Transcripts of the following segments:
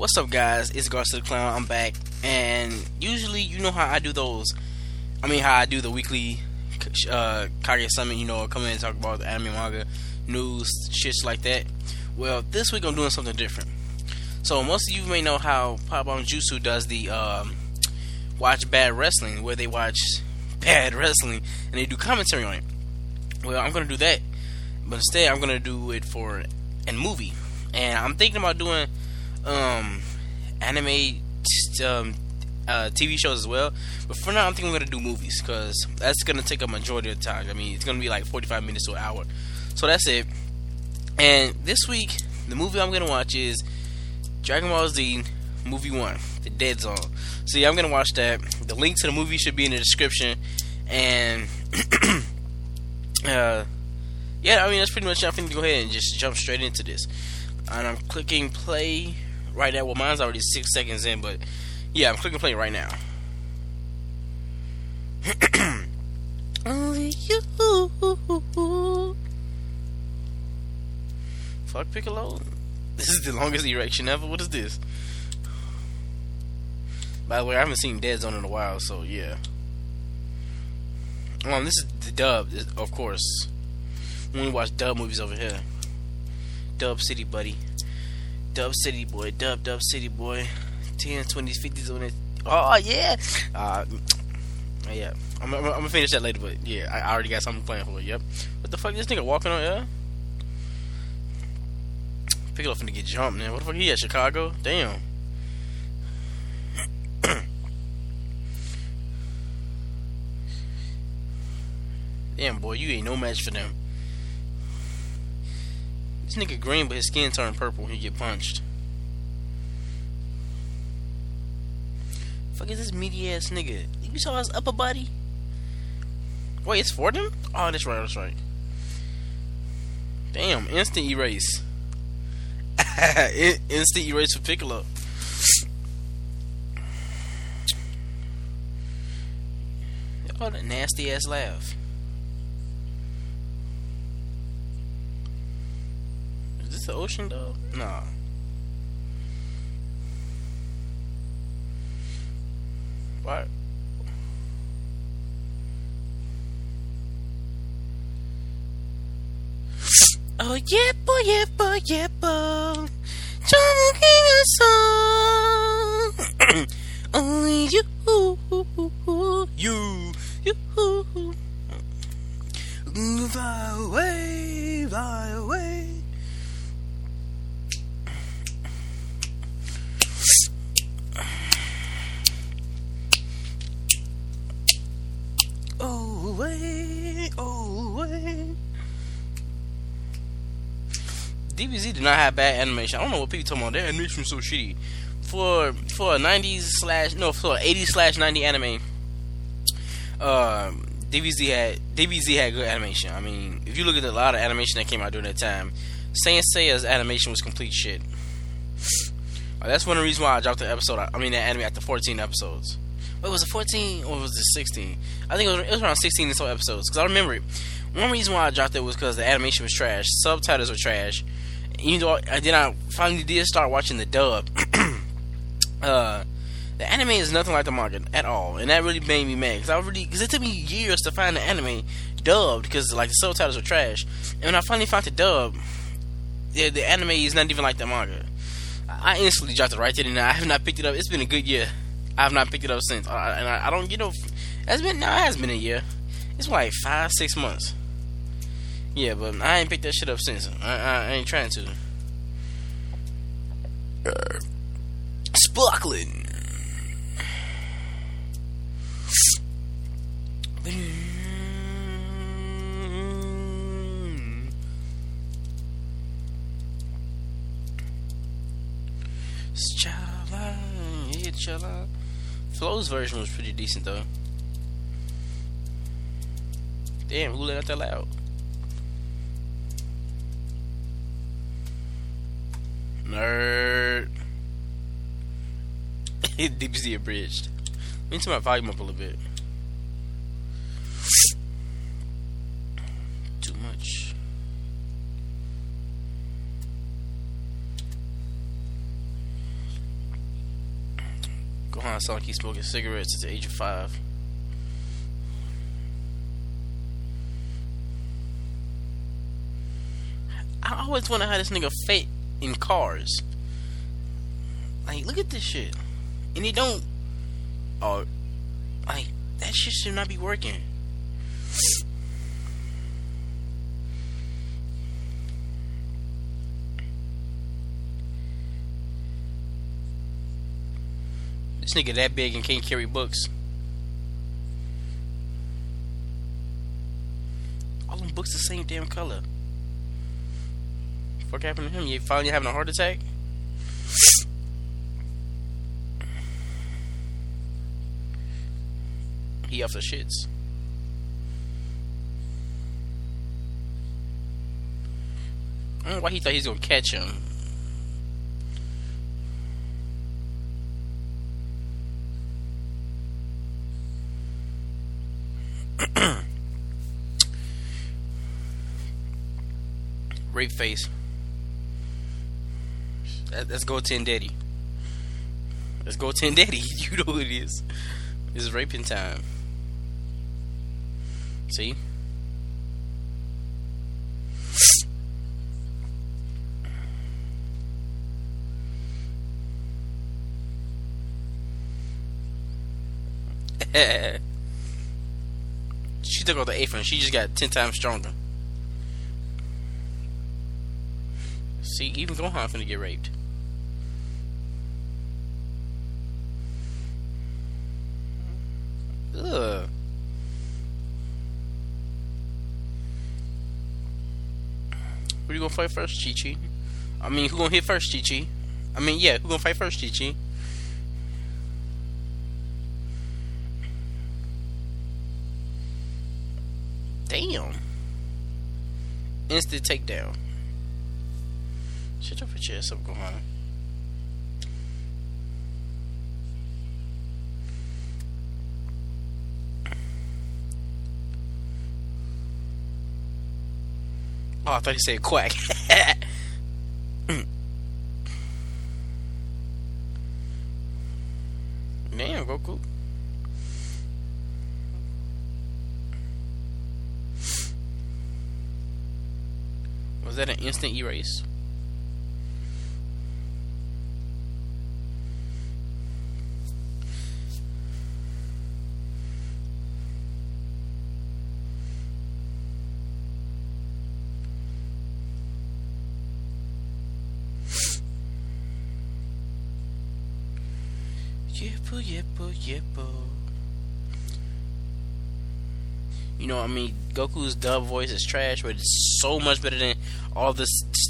What's up, guys? It's Garcia the Clown. I'm back, and usually, you know how I do those. I mean, how I do the weekly uh, Kage Summit. You know, come in and talk about the anime, manga, news, shits like that. Well, this week I'm doing something different. So most of you may know how Pop Bomb Jutsu does the um, watch bad wrestling, where they watch bad wrestling and they do commentary on it. Well, I'm gonna do that, but instead I'm gonna do it for a movie, and I'm thinking about doing um, anime um, uh, TV shows as well. But for now, I'm thinking I'm gonna do movies because that's gonna take a majority of time. I mean, it's gonna be like 45 minutes to an hour. So that's it. And this week, the movie I'm gonna watch is Dragon Ball Z Movie One, The Dead Zone. See, I'm gonna watch that. The link to the movie should be in the description. And uh, yeah, I mean that's pretty much. I'm finna go ahead and just jump straight into this. And I'm clicking play right now. Well, mine's already six seconds in, but yeah, I'm clicking play right now. Only you. Fuck Piccolo. This is the longest erection ever. What is this? By the way, I haven't seen Dead Zone in a while, so yeah. Um, this is the dub, of course. When we watch dub movies over here. Dub City, buddy. Dub City, boy. Dub, Dub City, boy. 10s, 20s, 50s on it. Oh, yeah. Uh, yeah. I'm, I'm, I'm, gonna finish that later, but yeah, I already got something planned for it. Yep. What the fuck? This nigga walking on air? Piccolo finna get jumped, man. What the fuck he at? Chicago? Damn. Damn, boy, you ain't no match for them. This nigga green, but his skin turned purple when he get punched. Fuck is this meaty ass nigga? You saw his upper body? Wait, it's for them? Oh, that's right, that's right. Damn, instant erase. instant erase for Piccolo. Oh, that nasty ass laugh. Is this the ocean though? Nah. What? Oh yeah, boy, yeah, boy, yeah, boy. Talking a song. Only you, you, you. Fly away, DBZ did not have bad animation. I don't know what people talking about. Their animation was so shitty. For for a '90s slash no for '80s slash '90 anime, uh, DBZ had DBZ had good animation. I mean, if you look at a lot of animation that came out during that time, Saint Seiya's animation was complete shit. Uh, that's one of the reasons why I dropped the episode. I mean, the anime after 14 episodes. Wait, was it 14 or was it 16? I think it was, it was around 16 or so episodes. Because I remember it. One reason why I dropped it was because the animation was trash, subtitles were trash. Even though I, then I finally did start watching the dub. uh, the anime is nothing like the manga at all, and that really made me mad. Because I really, because it took me years to find the anime dubbed because like the subtitles were trash. And when I finally found the dub, the, the anime is not even like the manga. I instantly dropped it right there, and I have not picked it up. It's been a good year. I have not picked it up since, I, and I, I don't, you know, it's been now it has been a year. It's like five, six months. Yeah, but I ain't picked that shit up since. I, I, I ain't trying to. Uh, Sparkling. Chala. Flo's version was pretty decent though. Damn, who let out that loud? Nerd. DBZ abridged. Let me turn my volume up a little bit. Too much. Gohan he's smoking cigarettes at the age of five. I always wonder how this nigga fit in cars. Like, look at this shit, and it don't. Oh, like that shit should not be working. This nigga that big and can't carry books. All them books the same damn color. What happened to him? You finally having a heart attack? He off the shits. I don't know why he thought he was gonna catch him. Rape face. Let's go Ten Daddy. Let's go Ten Daddy. You know who it is. It's raping time. See? she took out the apron. She just got ten times stronger. See, even Gohan finna get raped. Ugh. Who you gonna fight first, Chi Chi? I mean, who gonna hit first, Chi Chi? I mean, yeah, who gonna fight first, Chi Chi? Damn. Instant takedown. Shut up, your chest up, Gohan. Oh, I thought he said quack. Damn, Goku. Was that an instant erase? Goku's dub voice is trash, but it's so much better than all the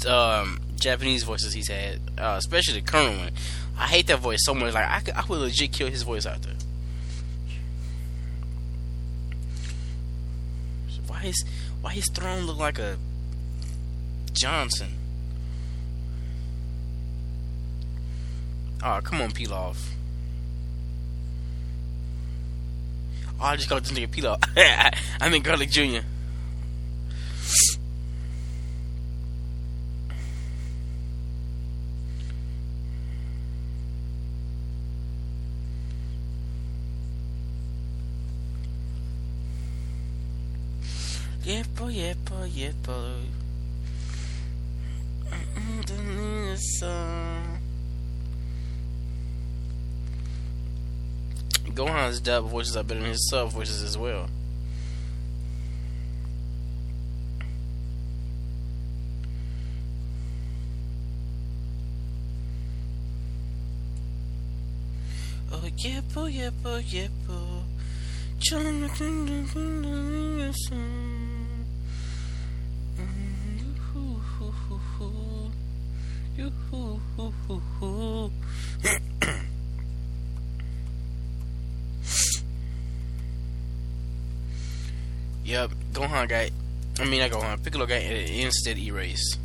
um, Japanese voices he's had, uh, especially the current one. I hate that voice so much. Like, I, could, I would legit kill his voice out there. Why his why his throne look like a Johnson? Oh, come on, peel I just called this nigga Pilaf. I mean Garlic Jr. Yepo, yepo, yepo. Gohan's dub voices are better than his sub voices as well. Oh yepo yepo yepo, Jonathan. Yep, Gohan got. I mean, not Gohan. Piccolo got an instant erase.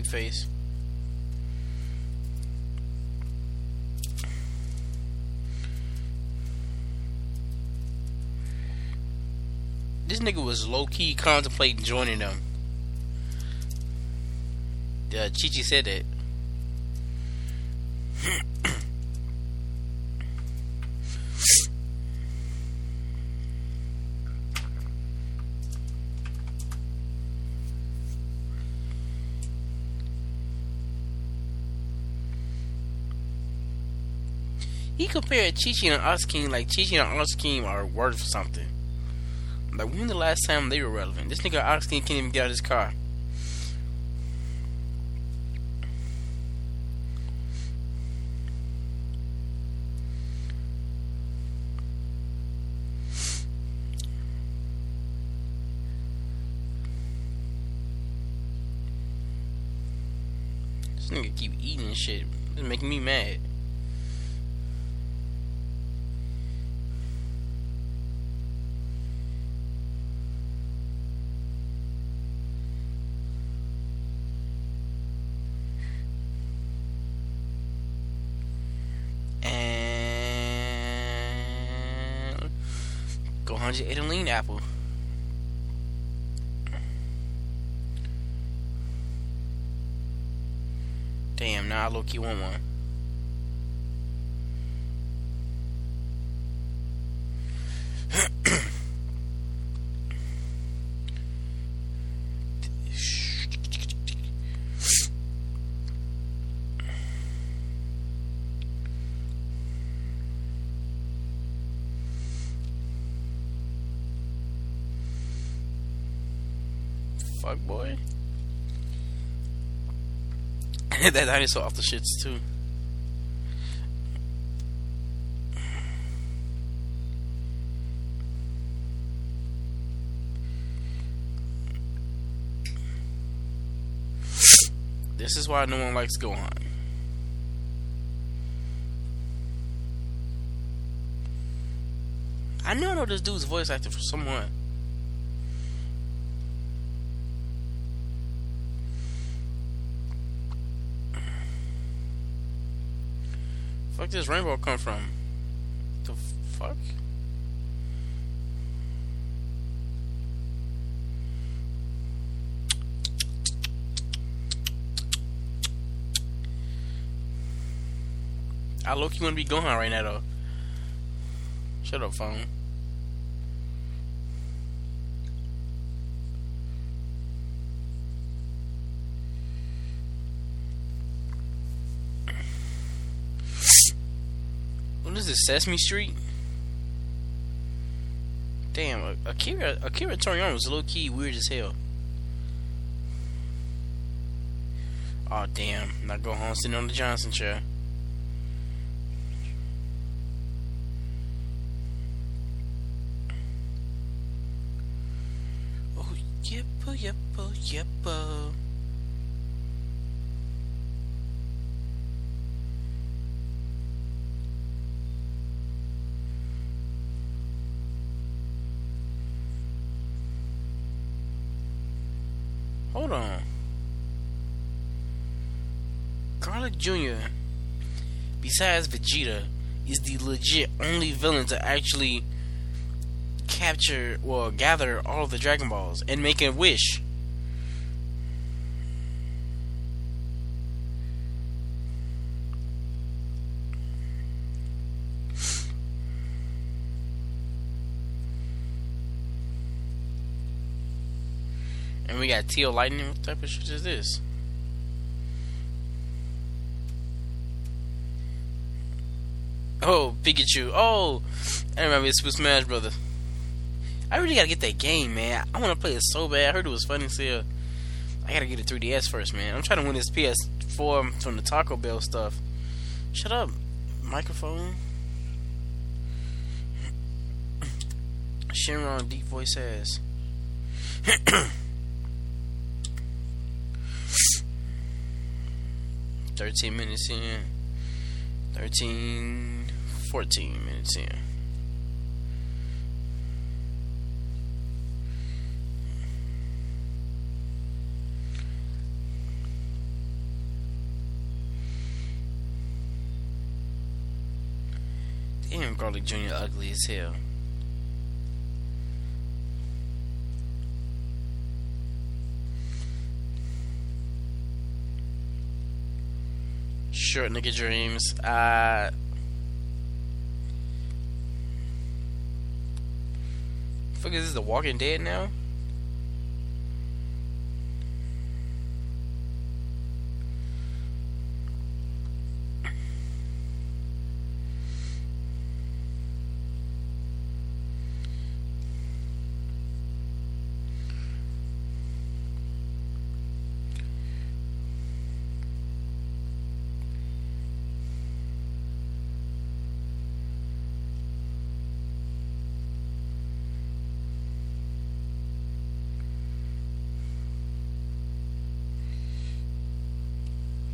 Rape face. This nigga was low key contemplating joining them. Yeah, Chi Chi said that. He compared Chi Chi and King like Chi Chi and King are worth something. Like when the last time they were relevant? This nigga King can't even get out of his car. This nigga keep eating shit. It's making me mad. 108 and apple. Damn, now I low key want one. that dinosaur off the shits too. This is why no one likes Gohan. I know I know this dude's voice actor for someone. Fuck this rainbow come from? The fuck? I look you wanna be Gohan right now though. Shut up, phone. This, Sesame Street? Damn, Akira Akira Toriyama was low key weird as hell. Oh damn, not Gohan sitting on the Johnson chair. Oh yippo yippo yippo. Hold besides Vegeta, is the legit only villain to actually capture or gather all the Dragon Balls and make a wish. And we got Teal Lightning. What type of shit is this? Oh, Pikachu. Oh, I remember it's Super Smash Brothers. I really gotta get that game, man. I wanna play it so bad. I heard it was funny hell. I gotta get a 3DS first, man. I'm trying to win this PS4 from the Taco Bell stuff. Shut up, microphone. Shenron deep voice ass. Thirteen minutes in. 13, 14 minutes in. Damn, Garlic Jr. ugly as hell. Short nigga dreams. Uh Fuck is this The Walking Dead now?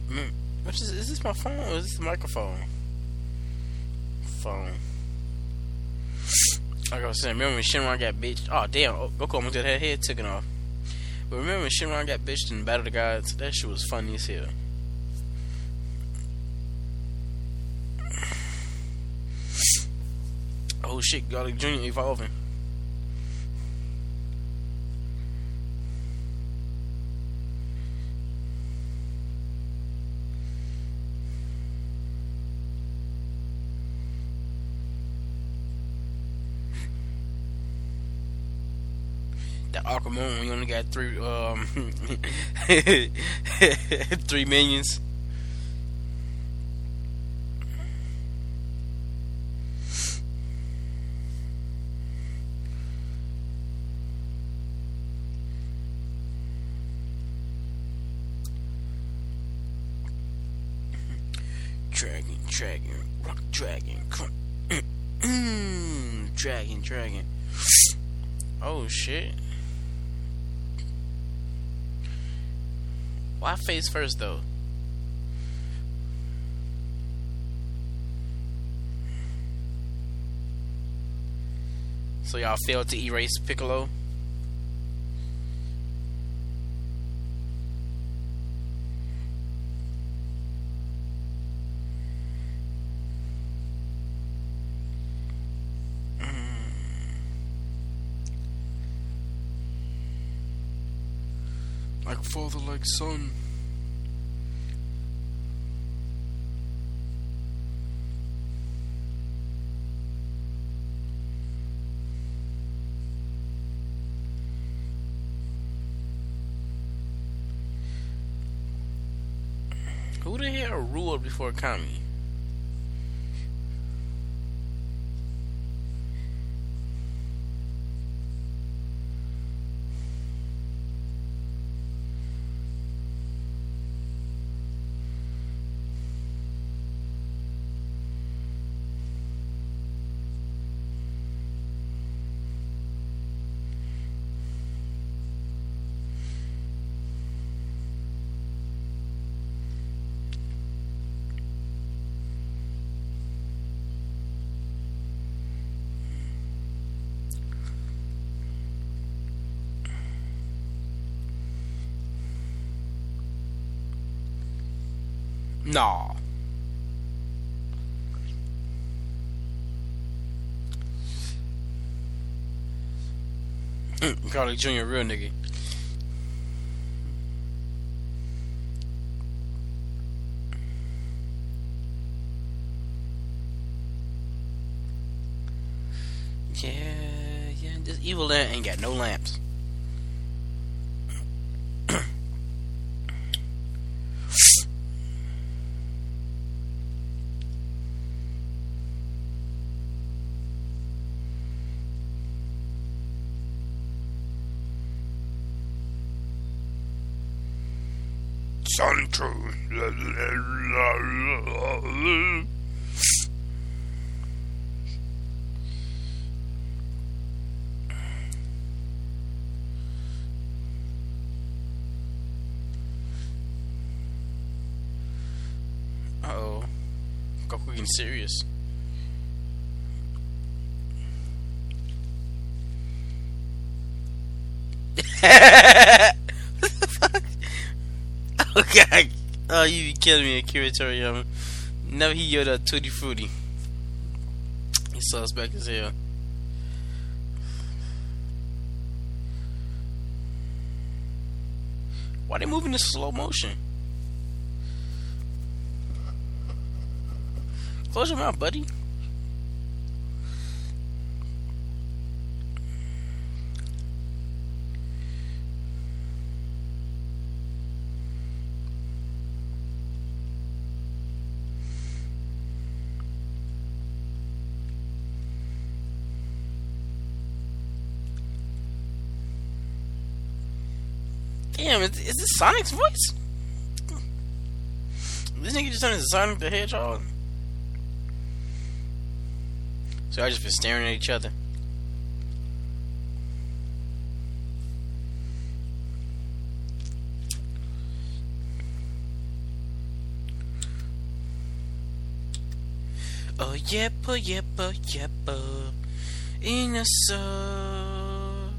Mm, Which is, is this my phone or is this the microphone? Phone. Like I was saying, remember when Shenron got bitched? Oh damn, oh, Goku almost got her head taken off. But remember when Shenron got bitched in Battle of the Gods? That shit was funny as hell. Oh shit, Garlic Jr. evolving. Three um three minions. Face first though? So y'all failed to erase Piccolo? like father, like son. Ruled before Nah. Mm, Garlic Jr. real nigga. Yeah, yeah, this evil land ain't got no lamps. God. Oh, you be killing me, Akira Toriyama. Never he Yoda Tutti Frutti. He suspect as hell. Why they moving in slow motion? Close your mouth, buddy. Sonic's voice? This nigga just turned into Sonic the Hedgehog. So I just been staring at each other. Oh yeppa oh, yeppa oh, yeppa oh. in a soul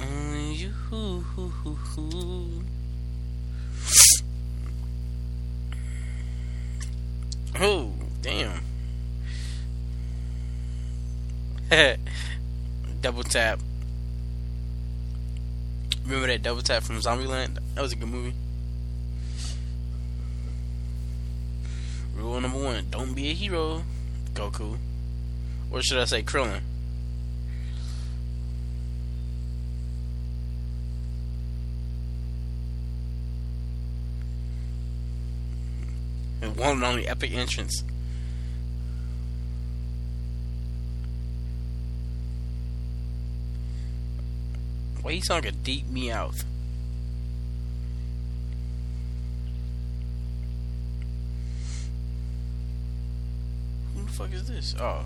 only you Oh damn double tap remember that double tap from Zombieland that was a good movie Rule number one: Don't be a hero, Goku. Or should I say Krillin? And one and only epic entrance. Why you sound like a deep meowth? Who the fuck is this? Oh.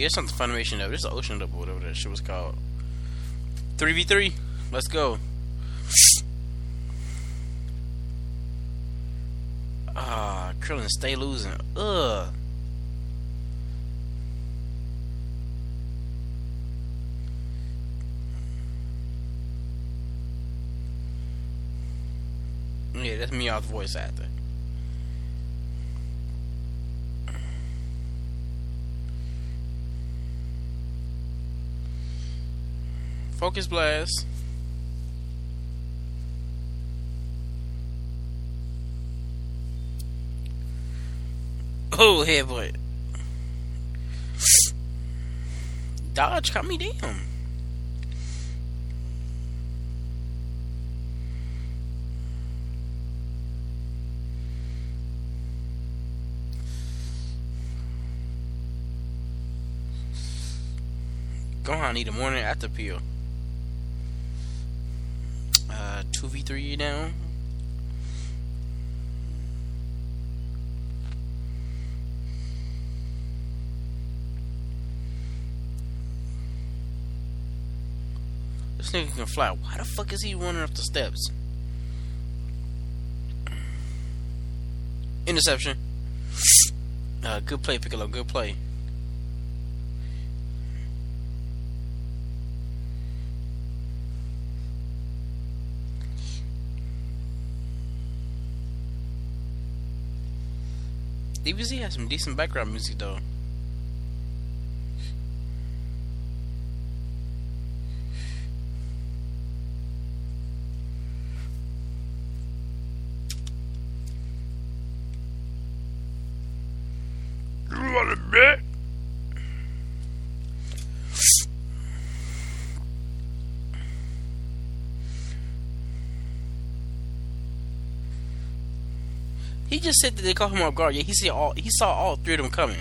Yeah, it's the Funimation though. Is Ocean Up or whatever that shit was called. 3v3. Let's go. Ah, Krillin, stay losing. Ugh. Yeah, that's me off voice actor. Focus blast. Oh, headbutt. Dodge, cut me down. Gohan need a morning after pill. Uh, 2v3 now. This nigga can fly. Why the fuck is he running up the steps? Interception. Uh, good play, Piccolo. Good play. DBZ has some decent background music though. He just said that they caught him off guard. Yeah, he saw all he saw all three of them coming.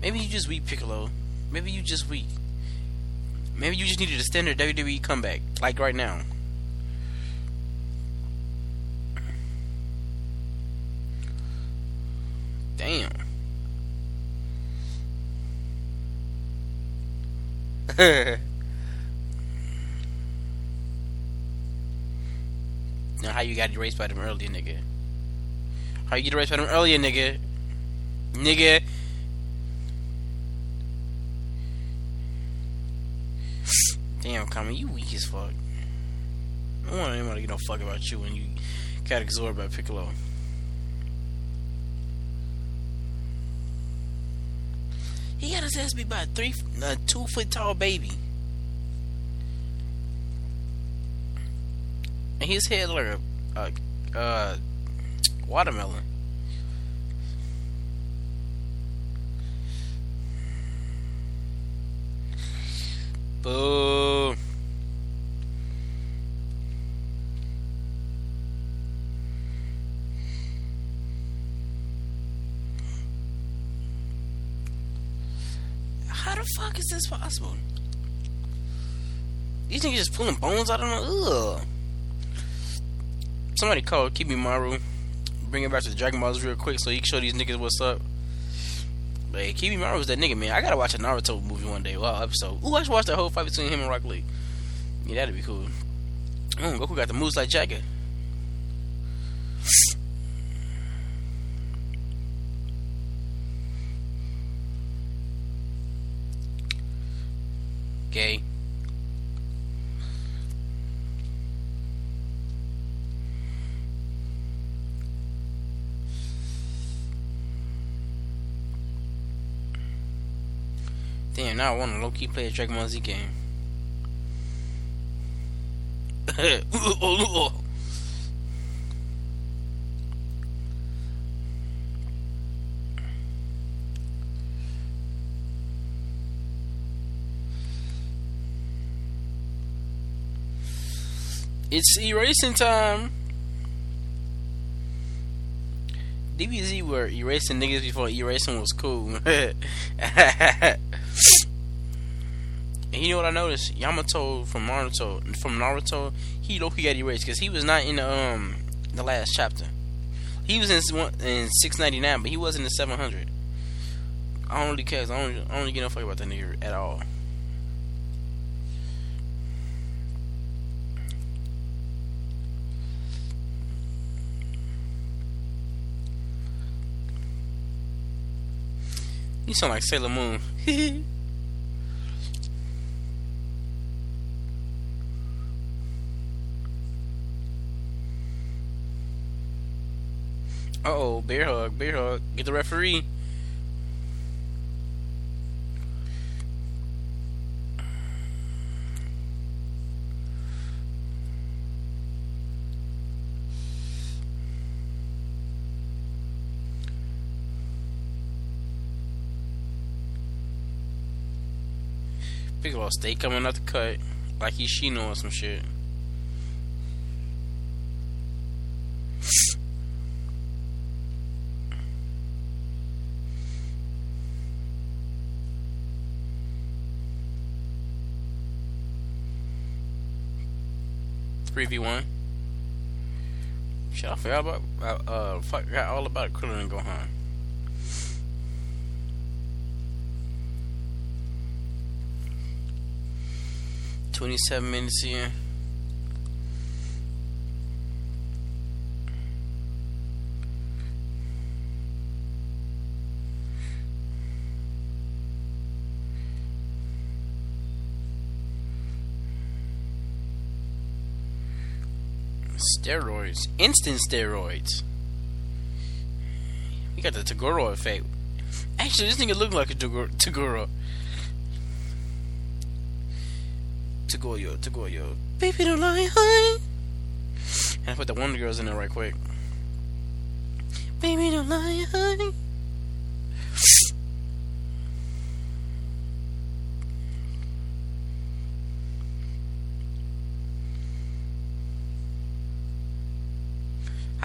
Maybe you just weak, Piccolo. Maybe you just weak. Maybe you just needed a standard WWE comeback, like right now. Damn. now, how how you got erased by them earlier, nigga. How you get erased by them earlier, nigga? Nigga. Damn, Kami, you weak as fuck. I don't want anyone to get no fuck about you when you got absorbed by Piccolo. He got his ass beat by a three, a two foot tall baby. And his head like a uh, watermelon. Boo. How the fuck is this possible? These niggas just pulling bones out of them? Ugh. Somebody call Kimimaro. Bring it back to the Dragon Balls real quick so he can show these niggas what's up. But hey, Kimimaro that nigga, man. I gotta watch a Naruto movie one day. Wow, episode. Ooh, I should watch the whole fight between him and Rock Lee. Yeah, that'd be cool. Mm, Goku got the moves like Jagger. Now I want to low key play a Dragon Ball Z game. It's erasing time. DBZ were erasing niggas before erasing was cool. and you know what I noticed? Yamato from Naruto, from Naruto, he low got erased because he was not in the um the last chapter. He was in in six ninety nine, but he wasn't in seven hundred. I don't really care. I don't, I don't really give no fuck about that nigga at all. You sound like Sailor Moon. bear hug, bear hug. Get the referee. Big Piccolo stay coming out the cut like he's Shino or some shit. Three v one. Shit, I forgot about uh, forgot all about Krillin and Gohan. 27 minutes in. Steroids. Instant steroids. We got the Toguro effect. Actually, this nigga look like a Toguro. Tagoyo, Tagoyo. Baby, don't lie, honey. And I put the Wonder Girls in there right quick. Baby, don't lie, honey.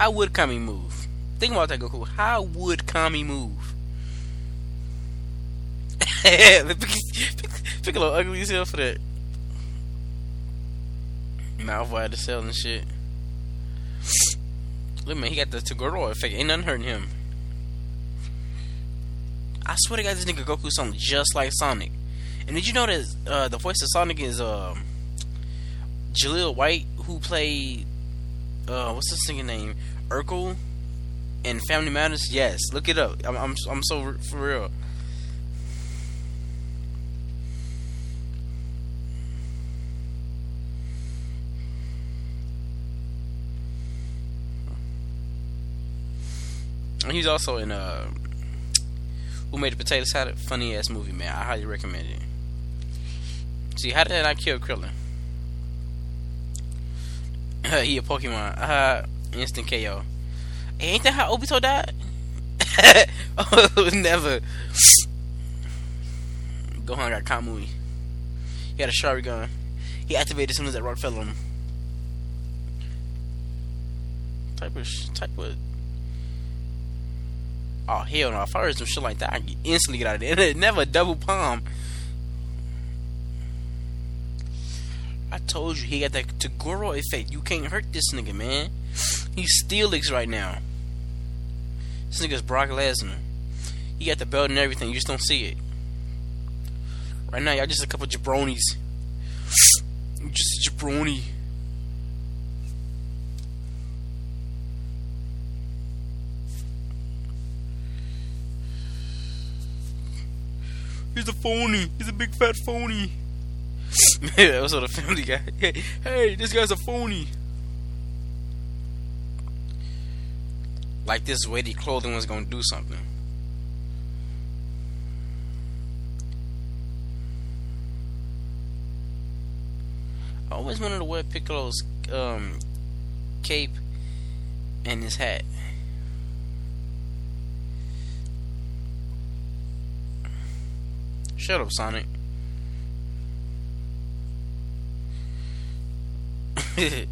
How would Kami move? Think about that, Goku. How would Kami move? pick Piccolo ugly as hell for that mouth wide to sell and shit. Look, man, he got the Toguro effect. Ain't nothing hurting him. I swear to God, this nigga Goku sounds just like Sonic. And did you know that uh, the voice of Sonic is uh, Jaleel White, who played uh, what's the singer name? Urkel and Family Matters. Yes, look it up. I'm I'm, I'm so for real. And he's also in uh, Who Made the Potato Salad? Funny ass movie, man. I highly recommend it. See, how did I kill Krillin? he a Pokemon. Uh, instant KO. Ain't that how Obito died? oh, never. Gohan got Kamui. He had a Sharingan. He activated as soon as that rock fell on him. Type of type of Oh hell no! If I heard some shit like that, I instantly get out of there. Never double palm. I told you he got that Toguro effect. You can't hurt this nigga, man. He's Steelix right now. This nigga's Brock Lesnar. He got the belt and everything. You just don't see it. Right now, y'all just a couple jabronis. just a jabroni. He's a phony. He's a big fat phony. That was what a family guy. Hey, hey, this guy's a phony. Like this weighty clothing was gonna do something. I always wanted to wear Piccolo's um, cape and his hat. Shut up, Sonic.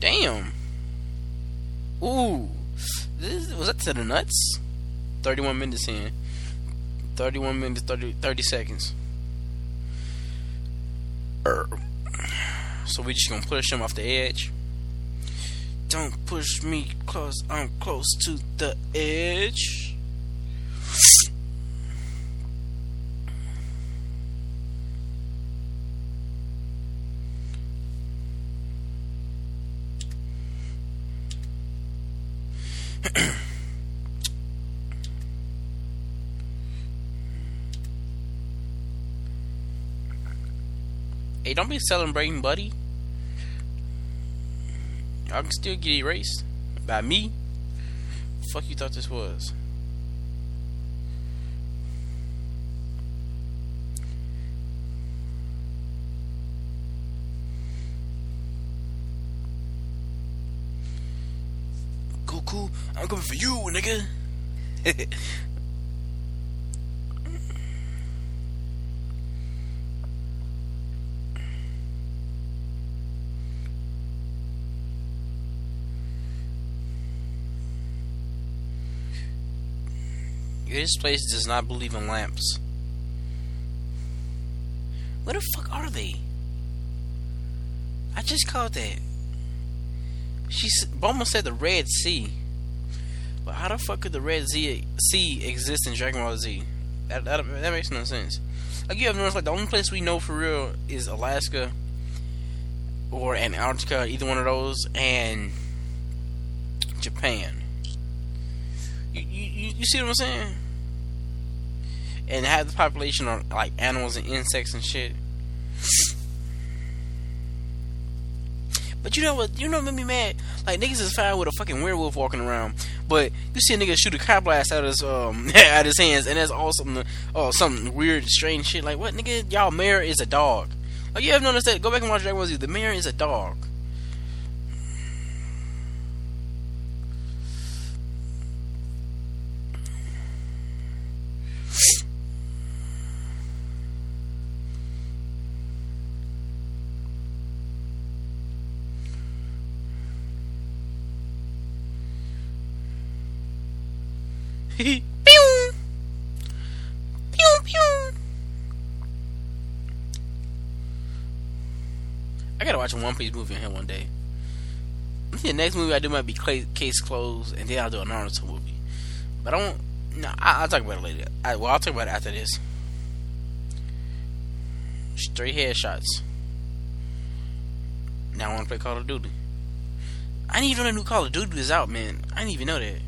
Damn. Ooh. This, was that to the nuts? 31 minutes in. 31 minutes, 30, 30 seconds. Er. So we just gonna push him off the edge. Don't push me close, I'm close to the edge. hey, don't be celebrating, buddy. I can still get erased by me. Fuck you thought this was? Goku, I'm coming for you, nigga. This place does not believe in lamps. Where the fuck are they? I just called that. She Bulma said the Red Sea, but how the fuck could the Red Sea, sea exist in Dragon Ball Z? That, that that makes no sense. Like you have noticed, like the only place we know for real is Alaska or Antarctica, either one of those, and Japan. You, you, you see what I'm saying? And have the population on like animals and insects and shit. But you know what? You know what made me mad? Like niggas is fine with a fucking werewolf walking around, but you see a nigga shoot a car blast out of his um out his hands, and that's all some oh some weird strange shit. Like what nigga? Y'all mayor is a dog. Like you ever noticed that? Go back and watch Dragon Ball Z. The mayor is a dog. Pew! Pew pew! I gotta watch a One Piece movie in here one day. The next movie I do might be Case Closed, and then I'll do a Naruto movie. But I don't. No, I, will talk about it later. I, well, I'll talk about it after this. Straight headshots. Now I want to play Call of Duty. I didn't even know the new Call of Duty was out, man. I didn't even know that.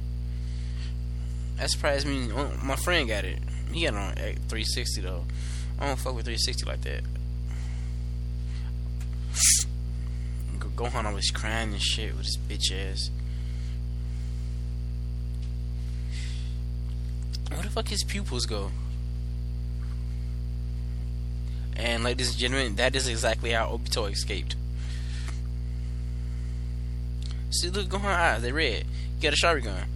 That surprised me. Oh, my friend got it. He got it on 360 though. I don't fuck with 360 like that. Gohan always crying and shit with his bitch ass. Where the fuck his pupils go? And ladies and gentlemen, that is exactly how Obito escaped. See, look, Gohan eyes, they red. He got a Sharingan.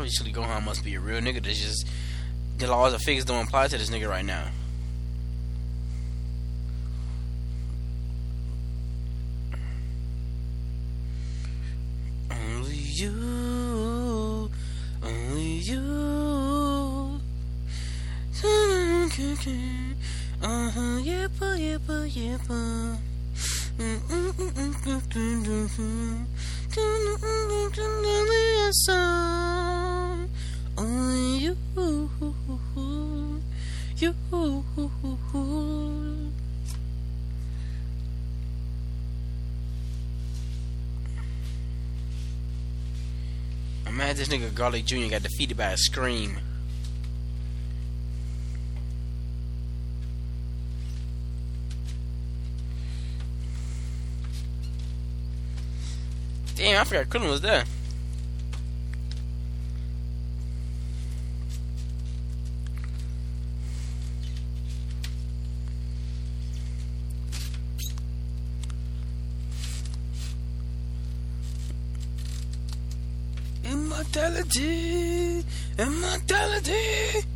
Obviously Gohan must be a real nigga. That's just the laws of physics don't apply to this nigga right now. Only you, only you. Uh-huh, yippa, yippa, yippa. Only you, you. I'm mad this nigga Garlic Jr. got defeated by a scream. Damn, I forgot Krillin was there. Immortality! Immortality!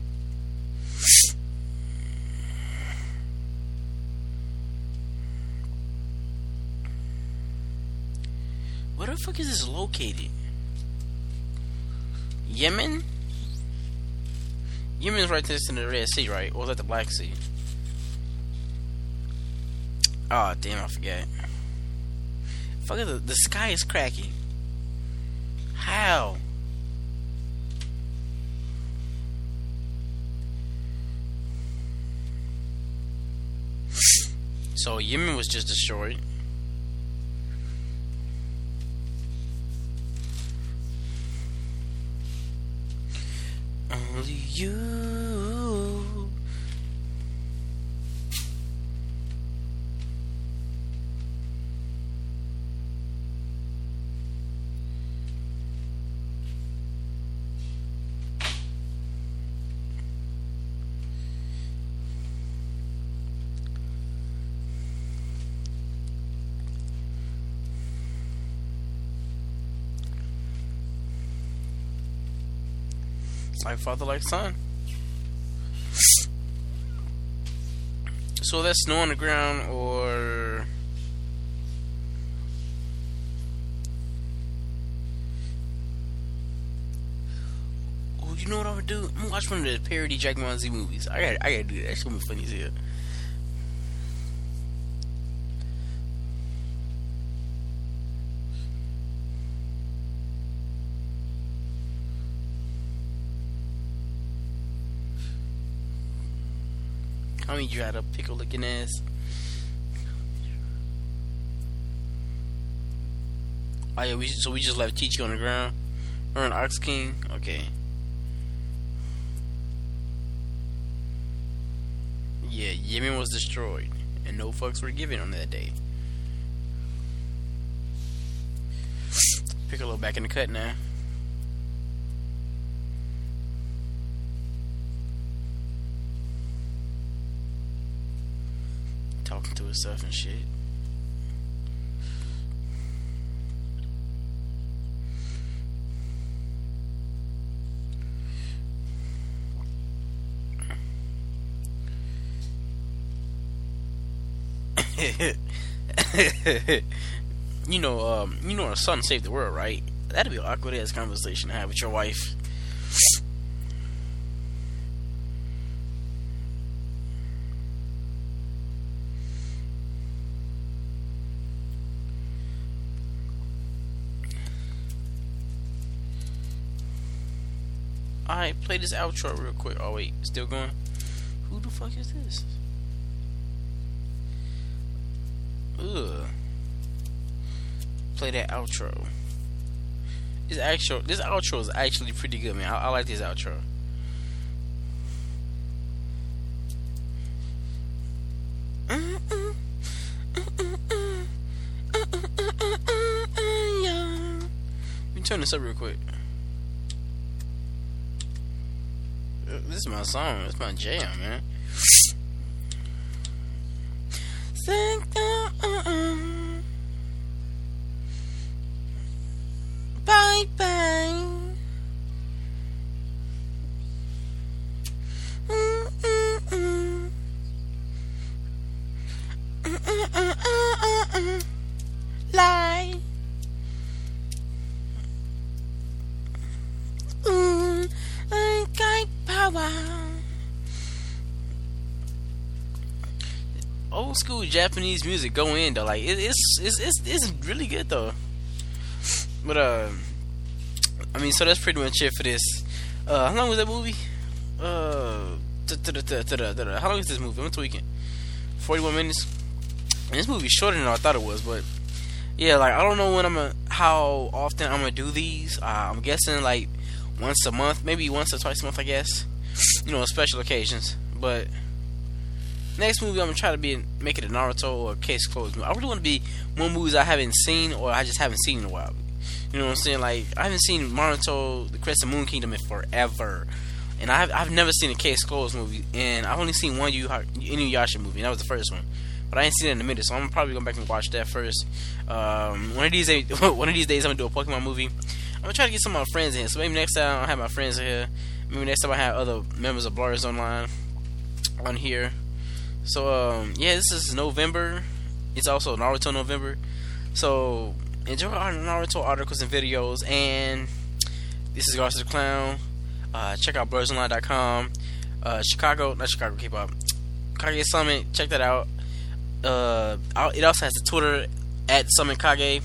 Fuck is this located? Yemen? Yemen's right next to the Red Sea, right? Or was that the Black Sea? Oh, damn, I forget. Fuck the, the sky is cracking. How? So Yemen was just destroyed. You. Like father, like son. So that's snow on the ground, or oh, you know what I'm gonna do? I'm gonna watch one of the parody Dragon Ball Z movies. I gotta I gotta do that. That's gonna be funny as hell. I mean, you had a pickle looking ass. Oh yeah, we so we just left Chi Chi on the ground, or an Ox King. Okay. Yeah, Yemen was destroyed, and no fucks were given on that day. Piccolo back in the cut now. To himself and shit. you know, um, you know, our son saved the world, right? That'd be an awkward ass conversation to have with your wife. Alright, play this outro real quick. Oh wait, still going? Who the fuck is this? Ugh. Play that outro. This actual this outro is actually pretty good, man. I, I like this outro. Let me turn this up real quick. This is my song. It's my jam, man. Japanese music go in though, like it, it's it's it's it's really good though. But uh, I mean, so that's pretty much it for this. Uh, how long was that movie? Uh, how long is this movie? I'm tweaking. Forty-one minutes. And this movie's shorter than I thought it was, but yeah, like I don't know when I'm gonna, how often I'm gonna do these. Uh, I'm guessing like once a month, maybe once or twice a month, I guess. You know, special occasions. But next movie, I'm gonna try to be make it a Naruto or Case Closed. Movie. I really want to be one movies I haven't seen or I just haven't seen in a while. You know what I'm saying? Like I haven't seen Naruto, The Crescent Moon Kingdom in forever. And I've, I've never seen a Case Closed movie, and I've only seen one Yu Inuyasha movie, and that was the first one. But I ain't seen it in a minute, so I'm probably going back and watch that first. Um, one of these days, one of these days, I'm gonna do a Pokemon movie. I'm gonna try to get some of my friends in, so maybe next time I'll have my friends here. Maybe next time I have other members of Blurs Online on here. So um, yeah, this is November. It's also Naruto November. So enjoy our Naruto articles and videos. And this is Garcia the Clown. Uh, check out BlursOnline.com. Uh, Chicago, not Chicago K-pop. Kage Summit, check that out. Uh, it also has a Twitter at Summit Kage.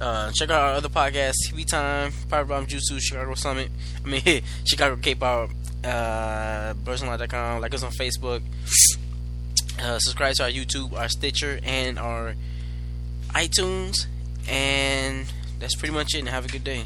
Uh, check out our other podcasts, TV Time, Power Bomb Jutsu, Chicago Summit. I mean, Chicago K-pop. Uh. Like us on Facebook. Uh, subscribe to our YouTube, our Stitcher, and our iTunes. And that's pretty much it. And have a good day.